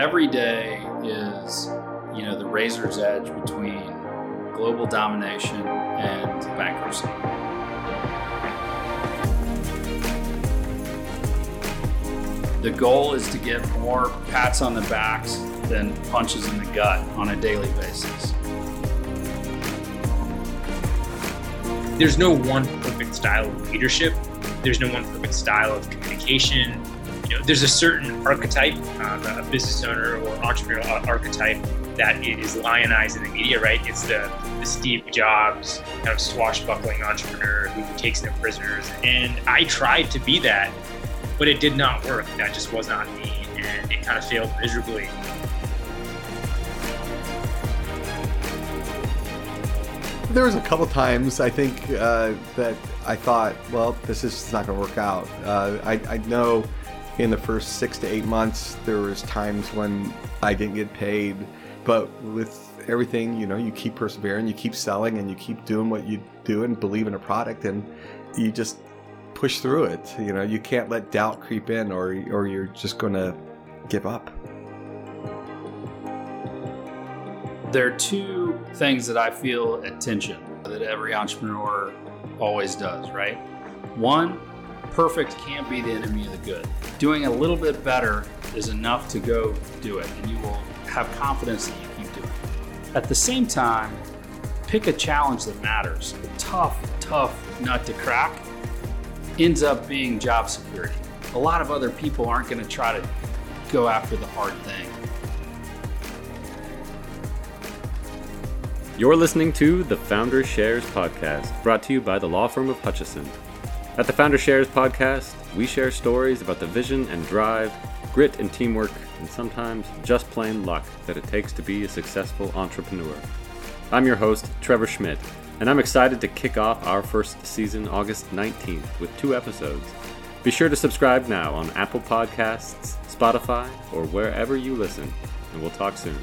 every day is, you know, the razor's edge between global domination and bankruptcy. The goal is to get more pats on the backs than punches in the gut on a daily basis. There's no one perfect style of leadership. There's no one perfect style of communication. Know, there's a certain archetype, um, a business owner or entrepreneurial archetype that is lionized in the media, right? It's the, the Steve Jobs kind of swashbuckling entrepreneur who takes no prisoners. And I tried to be that but it did not work. That just was not me, and it kind of failed miserably. There was a couple times I think uh, that I thought, well, this is not going to work out. Uh, I, I know in the first six to eight months there was times when I didn't get paid, but with everything, you know, you keep persevering, you keep selling, and you keep doing what you do and believe in a product, and you just push through it. You know, you can't let doubt creep in, or or you're just to give up. There are two things that I feel attention that every entrepreneur always does. Right, one, perfect can't be the enemy of the good. Doing a little bit better is enough to go do it, and you will have confidence that you keep doing it. At the same time, pick a challenge that matters. A tough, tough nut to crack ends up being job security. A lot of other people aren't going to try to go after the hard thing. You're listening to the Founder Shares Podcast, brought to you by the law firm of Hutchison. At the Founder Shares Podcast, we share stories about the vision and drive, grit and teamwork, and sometimes just plain luck that it takes to be a successful entrepreneur. I'm your host, Trevor Schmidt, and I'm excited to kick off our first season August 19th with two episodes. Be sure to subscribe now on Apple Podcasts, Spotify, or wherever you listen, and we'll talk soon.